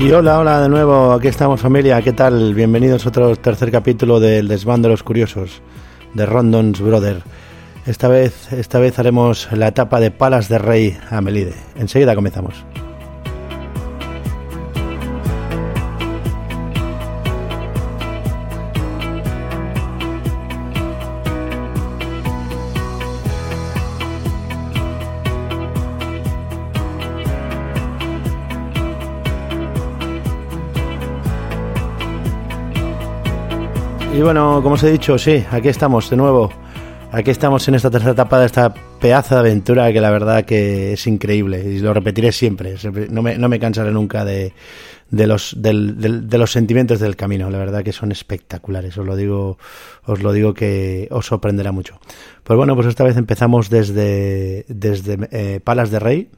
Y hola, hola de nuevo, aquí estamos familia, ¿qué tal? Bienvenidos a otro tercer capítulo del Desván de los Curiosos, de Rondon's Brother. Esta vez, esta vez haremos la etapa de Palas de Rey a Melide. Enseguida comenzamos. Y bueno, como os he dicho, sí, aquí estamos de nuevo. Aquí estamos en esta tercera etapa de esta pedazo de aventura que la verdad que es increíble y lo repetiré siempre. no, me, no me cansaré nunca de, de los, del- del- de los sentimientos del camino. La verdad que son espectaculares. Os lo digo, os lo digo que os sorprenderá mucho. Pues bueno, pues esta vez empezamos desde, desde eh, Palas de Rey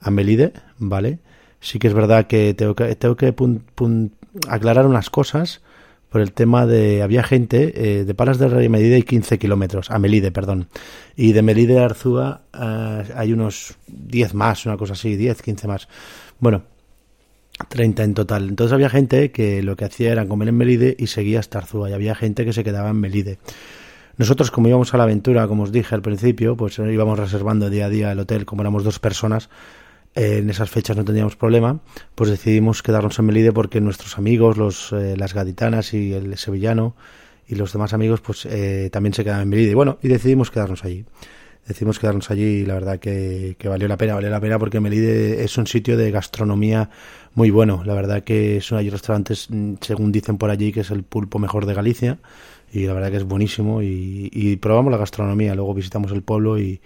a Melide, ¿vale? Sí que es verdad que tengo que, tengo que pun- aclarar unas cosas por el tema de había gente eh, de Palas de Rey a Melide y 15 kilómetros a Melide perdón. Y de Melide a Arzúa eh, hay unos 10 más una cosa así 10 15 más. Bueno 30 en total. Entonces había gente que lo que hacía era comer en Melide y seguía hasta Arzúa y había gente que se quedaba en Melide. Nosotros como íbamos a la aventura como os dije al principio pues eh, íbamos reservando día a día el hotel como éramos dos personas en esas fechas no teníamos problema, pues decidimos quedarnos en Melide porque nuestros amigos, los, eh, las gaditanas y el sevillano y los demás amigos, pues eh, también se quedaban en Melide. Y bueno, y decidimos quedarnos allí. Decidimos quedarnos allí y la verdad que, que valió la pena, valió la pena porque Melide es un sitio de gastronomía muy bueno. La verdad que son, hay restaurantes, mm, según dicen por allí, que es el pulpo mejor de Galicia y la verdad que es buenísimo y, y probamos la gastronomía, luego visitamos el pueblo y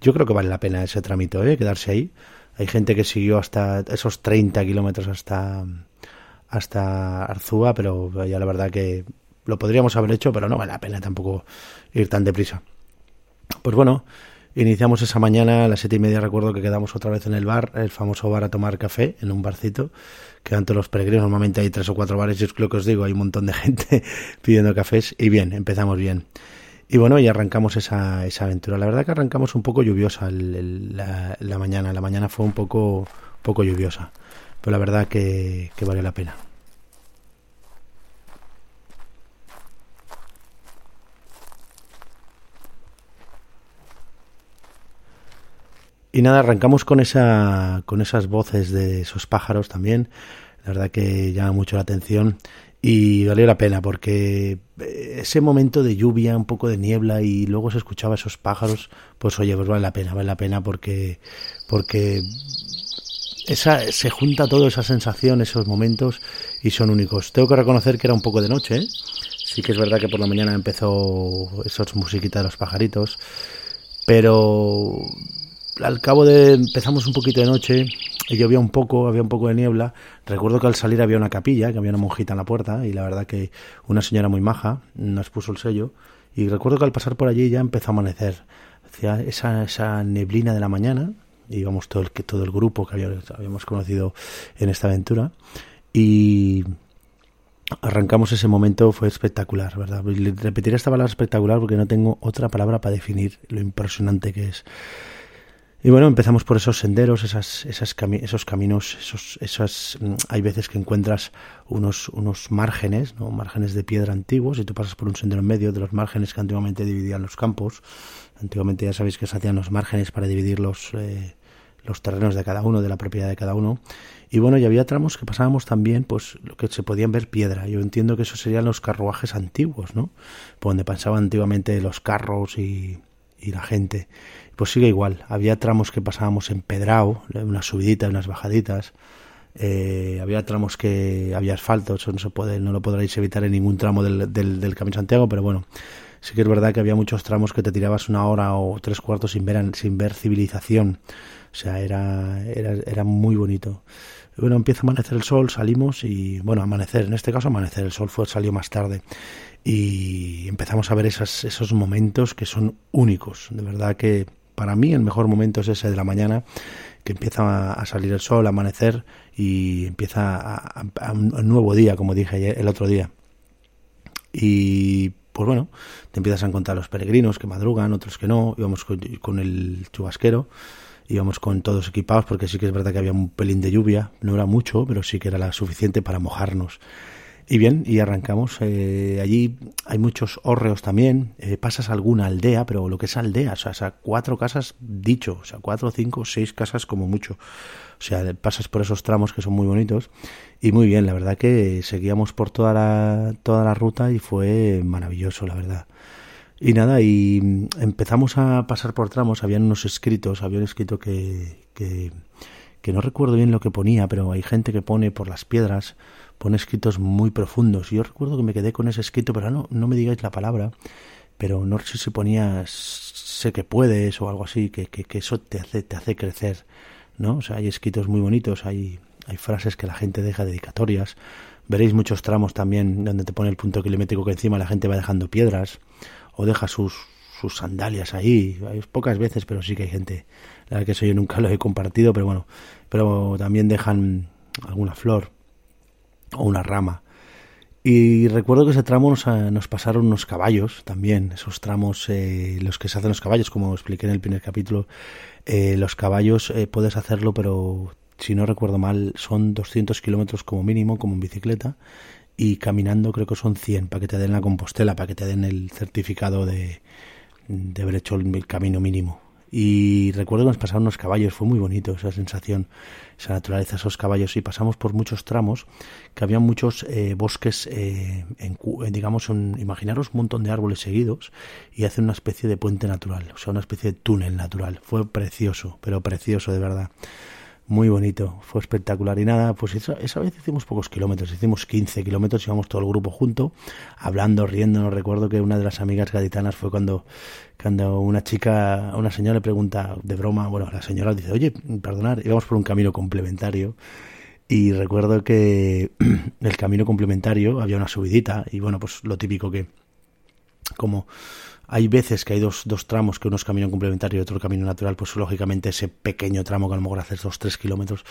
yo creo que vale la pena ese trámite, ¿eh? quedarse ahí. Hay gente que siguió hasta esos 30 kilómetros hasta, hasta Arzúa, pero ya la verdad que lo podríamos haber hecho, pero no vale la pena tampoco ir tan deprisa. Pues bueno, iniciamos esa mañana a las siete y media. Recuerdo que quedamos otra vez en el bar, el famoso bar a tomar café, en un barcito. Quedan todos los peregrinos. Normalmente hay tres o cuatro bares. Y es lo que os digo, hay un montón de gente pidiendo cafés. Y bien, empezamos bien. Y bueno, y arrancamos esa, esa aventura. La verdad que arrancamos un poco lluviosa la, mañana. La mañana fue un poco, poco lluviosa. Pero la verdad que, que valió la pena. Y nada, arrancamos con esa, con esas voces de esos pájaros también. La verdad que llama mucho la atención y valió la pena porque eh, ese momento de lluvia, un poco de niebla y luego se escuchaba esos pájaros, pues oye, pues vale la pena, vale la pena porque, porque esa, se junta todo esa sensación, esos momentos y son únicos. Tengo que reconocer que era un poco de noche, ¿eh? sí que es verdad que por la mañana empezó esos musiquitas de los pajaritos, pero al cabo de empezamos un poquito de noche y llovía un poco, había un poco de niebla. Recuerdo que al salir había una capilla, que había una monjita en la puerta y la verdad que una señora muy maja nos puso el sello. Y recuerdo que al pasar por allí ya empezó a amanecer. Hacía esa, neblina de la mañana, íbamos todo el, todo el grupo que habíamos conocido en esta aventura y arrancamos ese momento, fue espectacular, ¿verdad? Repetiré esta palabra espectacular porque no tengo otra palabra para definir lo impresionante que es. Y bueno, empezamos por esos senderos, esas, esas esos caminos, esos, mm, hay veces que encuentras unos, unos márgenes, ¿no? márgenes de piedra antiguos, y tú pasas por un sendero en medio de los márgenes que antiguamente dividían los campos. Antiguamente ya sabéis que se hacían los márgenes para dividir los, eh, los terrenos de cada uno, de la propiedad de cada uno. Y bueno, y había tramos que pasábamos también, pues, lo que se podían ver piedra. Yo entiendo que esos serían los carruajes antiguos, ¿no? Por donde pasaban antiguamente los carros y, y la gente. Pues sigue igual. Había tramos que pasábamos en pedrao, unas subiditas, unas bajaditas. Eh, había tramos que había asfalto, eso no se puede, no lo podréis evitar en ningún tramo del, del, del Camino Santiago, pero bueno, sí que es verdad que había muchos tramos que te tirabas una hora o tres cuartos sin ver, sin ver civilización. O sea, era, era, era muy bonito. Bueno, empieza a amanecer el sol, salimos y, bueno, amanecer, en este caso amanecer, el sol fue, salió más tarde y empezamos a ver esas, esos momentos que son únicos. De verdad que para mí el mejor momento es ese de la mañana, que empieza a salir el sol, a amanecer y empieza a, un, nuevo día, como dije el otro día. Y pues bueno, te empiezas a encontrar los peregrinos que madrugan, otros que no, íbamos con, con el chubasquero íbamos con todos equipados porque sí que es verdad que había un pelín de lluvia, no era mucho, pero sí que era la suficiente para mojarnos. Y bien, y arrancamos. Eh, allí hay muchos hórreos también. Eh, pasas alguna aldea, pero lo que es aldea, o sea, cuatro casas dicho, o sea, cuatro, cinco, seis casas como mucho. O sea, pasas por esos tramos que son muy bonitos. Y muy bien, la verdad que seguíamos por toda la, toda la ruta y fue maravilloso, la verdad. Y nada, y empezamos a pasar por tramos, habían unos escritos, había un escrito que, que, que no recuerdo bien lo que ponía, pero hay gente que pone por las piedras, pone escritos muy profundos. Yo recuerdo que me quedé con ese escrito, pero no, no me digáis la palabra, pero no sé si ponía sé que puedes o algo así, que, que, que eso te hace, te hace crecer, ¿no? O sea, hay escritos muy bonitos, hay, hay frases que la gente deja dedicatorias. Veréis muchos tramos también donde te pone el punto kilométrico que encima la gente va dejando piedras o deja sus, sus sandalias ahí. Hay pocas veces, pero sí que hay gente. La verdad que eso yo nunca lo he compartido, pero bueno. Pero también dejan alguna flor o una rama. Y recuerdo que ese tramo nos, nos pasaron unos caballos también, esos tramos, eh, los que se hacen los caballos, como expliqué en el primer capítulo. Eh, los caballos eh, puedes hacerlo, pero si no recuerdo mal, son 200 kilómetros como mínimo, como en bicicleta y caminando creo que son 100 para que te den la compostela, para que te den el certificado de, de haber hecho el, camino mínimo. Y recuerdo que nos pasaron unos caballos, fue muy bonito esa sensación, esa naturaleza, esos caballos. Y pasamos por muchos tramos, que había muchos eh, bosques, eh, en, digamos, imaginaros un montón de árboles seguidos y hacen una especie de puente natural, o sea, una especie de túnel natural. Fue precioso, pero precioso de verdad muy bonito, fue espectacular. Y nada, pues esa, esa, vez hicimos pocos kilómetros, hicimos 15 kilómetros, íbamos todo el grupo junto, hablando, riendo. Recuerdo que una de las amigas gaditanas fue cuando, cuando una chica, una señora le pregunta de broma, bueno, la señora dice, oye, perdonad, íbamos por un camino complementario. Y recuerdo que el camino complementario había una subidita y bueno, pues lo típico que como hay veces que hay dos, dos tramos, que uno es camino complementario y otro camino natural, pues lógicamente ese pequeño tramo que a lo mejor haces dos, tres kilómetros,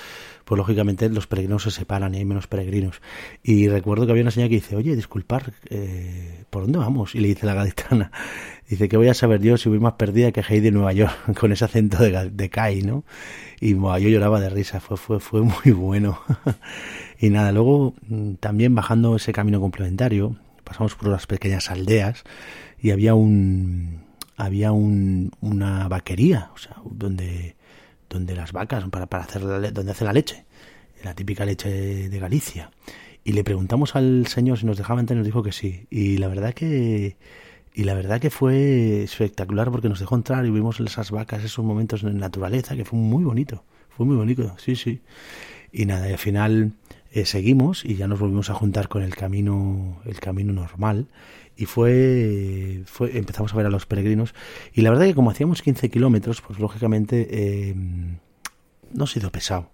pues lógicamente los peregrinos se separan y hay menos peregrinos. Y recuerdo que había una señora que dice, oye, disculpar, eh, ¿por dónde vamos? Y le dice la gaditana, dice que voy a saber yo si voy más perdida que Heidi de Nueva York, con ese acento de, de Kai, ¿no? Y yo lloraba de risa, fue, fue, fue muy bueno. y nada, luego mm, también bajando ese camino complementario, pasamos por unas pequeñas aldeas, y había un había un, una vaquería, donde donde las vacas para, para hacer la, donde hace la leche, la típica leche de Galicia. Y le preguntamos al señor si nos dejaba entrar y nos dijo que sí. Y la verdad que y la verdad que fue espectacular porque nos dejó entrar y vimos esas vacas, esos momentos en naturaleza que fue muy bonito, fue muy bonito, sí, sí. Y nada, al final eh, seguimos y ya nos volvimos a juntar con el camino, el camino normal y fue, empezamos a ver a los peregrinos y la verdad que como hacíamos 15 kilómetros, pues lógicamente eh, no ha sido pesado.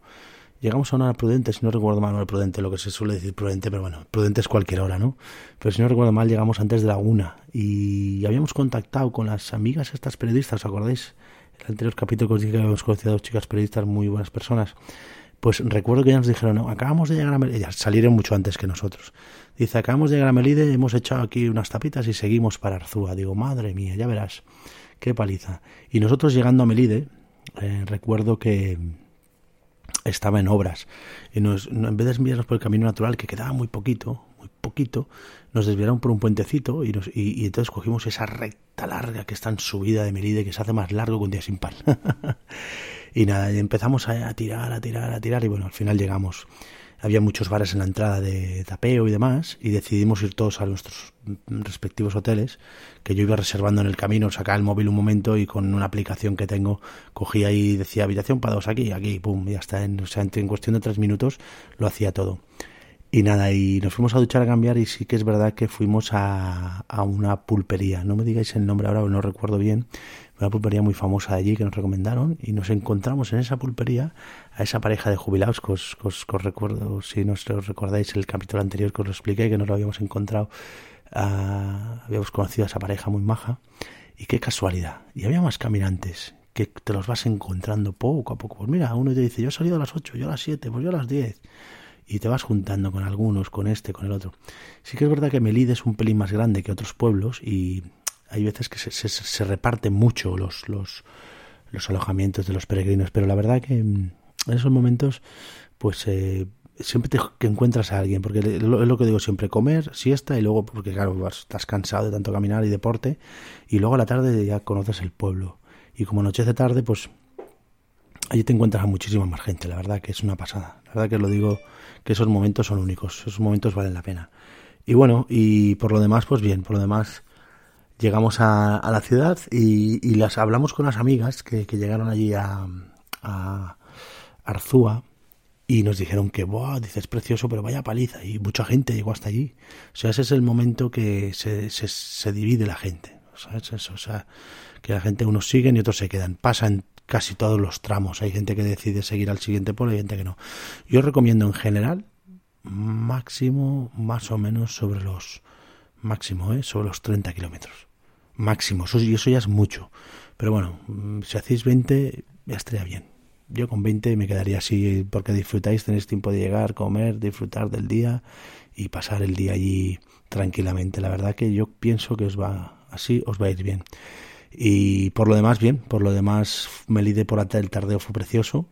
Llegamos a una hora prudente, si no recuerdo mal, no prudente, lo que se suele decir prudente, pero bueno, prudente es cualquier hora, ¿no? Pero si no recuerdo mal, llegamos antes de la una y habíamos contactado con las amigas estas periodistas, ¿os acordáis? El anterior capítulo que os dije que habíamos conocido a dos chicas periodistas muy buenas personas. Pues recuerdo que ya nos dijeron, no, acabamos de llegar a Melide, salieron mucho antes que nosotros. Dice, acabamos de llegar a Melide, hemos echado aquí unas tapitas y seguimos para Arzúa. Digo, madre mía, ya verás, qué paliza. Y nosotros llegando a Melide, eh, recuerdo que estaba en obras. Y nos, en vez de desviarnos por el camino natural, que quedaba muy poquito, muy poquito, nos desviaron por un puentecito y, nos, y, entonces cogimos esa recta larga que está en subida de Melide, que se hace más largo que un día sin pan. y nada, empezamos a, tirar, a tirar, a tirar y bueno, al final llegamos había muchos bares en la entrada de tapeo y demás, y decidimos ir todos a nuestros respectivos hoteles, que yo iba reservando en el camino, sacaba el móvil un momento y con una aplicación que tengo, cogía y decía habitación para dos aquí, aquí, pum, y hasta en, en cuestión de tres minutos lo hacía todo. Y nada, y nos fuimos a duchar a cambiar y sí que es verdad que fuimos a, a una pulpería. No me digáis el nombre ahora, no recuerdo bien. Una pulpería muy famosa de allí que nos recomendaron y nos encontramos en esa pulpería a esa pareja de jubilados que os, recuerdo, si no os recordáis el capítulo anterior que os lo expliqué, que nos lo habíamos encontrado, ah, habíamos conocido a esa pareja muy maja y qué casualidad. Y había más caminantes que te los vas encontrando poco a poco. Pues mira, uno te dice, yo he salido a las 8, yo a las 7, pues yo a las 10 y te vas juntando con algunos, con este, con el otro. Sí que es verdad que Melide es un pelín más grande que otros pueblos y hay veces que se, se, reparten mucho los, los, alojamientos de los peregrinos, pero la verdad que mm, en esos momentos, pues eh, siempre te que encuentras a alguien, porque es lo que digo siempre, comer, siesta y luego, porque claro, estás cansado de tanto caminar y deporte, y luego a la tarde ya conoces el pueblo. Y como anochece tarde, pues allí te encuentras a muchísima más gente, la verdad que es una pasada. La verdad que lo digo que esos momentos son únicos, esos momentos valen la pena. Y bueno, y por lo demás, pues bien, por lo demás llegamos a, la ciudad y, las hablamos con las amigas que, llegaron allí a, Arzúa y nos dijeron que, Buah, dices precioso, pero vaya paliza y mucha gente llegó hasta allí. O sea, ese es el momento que se, se, divide la gente. ¿sabes? Eso, o sea, que la gente unos siguen y otros se quedan. Pasan casi todos los tramos. Hay gente que decide seguir al siguiente pueblo y gente que no. Yo recomiendo en general máximo más o menos sobre los máximo, ¿eh? sobre los 30 kilómetros. Máximo, eso, eso ya es mucho. Pero bueno, mm, si hacéis 20 ya estaría bien. Yo con 20 me quedaría así porque disfrutáis, tenéis tiempo de llegar, comer, disfrutar del día y pasar el día allí tranquilamente. La verdad que yo pienso que os va así, os va a ir bien. Y por lo demás, bien, por lo demás, Melide por el tardeo fue precioso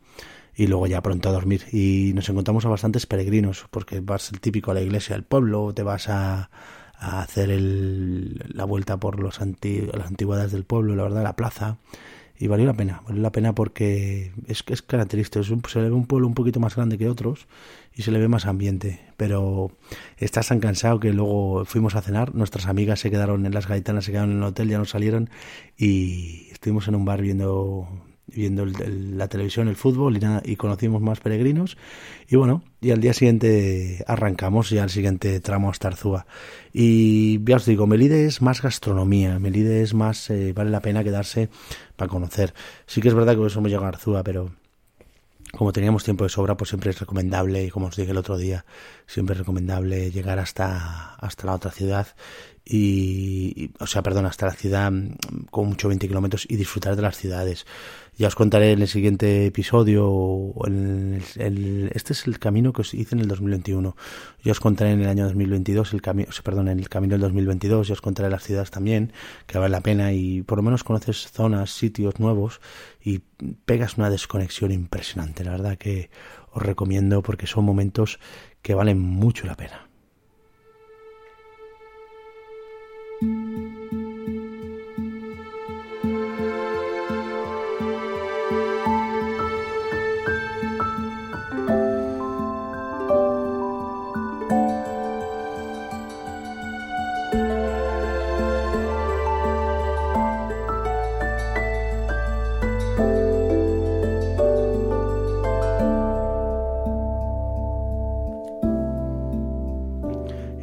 y luego ya pronto a dormir. Y nos encontramos a bastantes peregrinos, porque vas el típico a la iglesia del pueblo, te vas a, a hacer el, la vuelta por los las antigüedades del pueblo, la verdad, la plaza. Y valió la pena, valió la pena porque es es característico, se le ve un pueblo un poquito más grande que otros y se le ve más ambiente, pero estás tan cansado que luego fuimos a cenar, nuestras amigas se quedaron en las gaitanas, se quedaron en el hotel, ya no salieron y estuvimos en un bar viendo viendo la televisión, el fútbol y, nada, y conocimos más peregrinos. Y bueno, y al día siguiente arrancamos ya al siguiente tramo hasta Arzúa. Y ya os digo, Melide es más gastronomía, Melide es más, eh, vale la pena quedarse para conocer. Sí que es verdad que eso me llega a Arzúa, pero como teníamos tiempo de sobra, pues siempre es recomendable, y como os dije el otro día, siempre es recomendable llegar hasta, hasta la otra ciudad y, o sea, perdón, hasta la ciudad mm, con mucho 20 kilómetros y disfrutar de las ciudades. Ya os contaré en el siguiente episodio, este es el camino que os hice en el 2021. Ya os contaré en el año 2022, el camino, perdón, en el camino del 2022, ya os contaré las ciudades también, que vale la pena y por lo menos conoces zonas, sitios nuevos y pegas una desconexión impresionante. La verdad que os recomiendo porque son momentos que valen mucho la pena.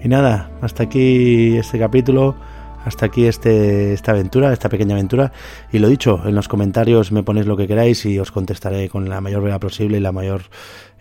Y nada, hasta aquí este capítulo, hasta aquí este, esta aventura, esta pequeña aventura. Y lo dicho, en los comentarios me ponéis lo que queráis y os contestaré con la mayor brevedad posible y la mayor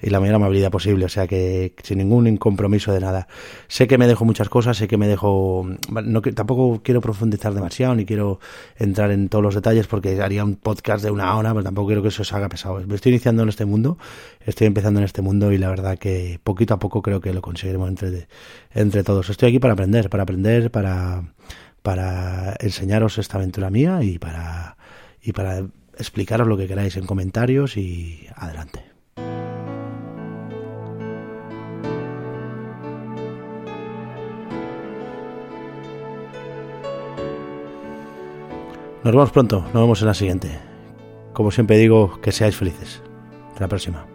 y la mayor amabilidad posible, o sea que sin ningún compromiso de nada. Sé que me dejo muchas cosas, sé que me dejo, no, tampoco quiero profundizar demasiado ni quiero entrar en todos los detalles porque haría un podcast de una hora, pero tampoco quiero que eso se haga pesado. Me estoy iniciando en este mundo, estoy empezando en este mundo y la verdad que poquito a poco creo que lo conseguiremos entre, entre todos. Estoy aquí para aprender, para aprender, para, para enseñaros esta aventura mía y para, y para explicaros lo que queráis en comentarios y adelante. Nos vemos pronto, nos vemos en la siguiente. Como siempre digo, que seáis felices. Hasta la próxima.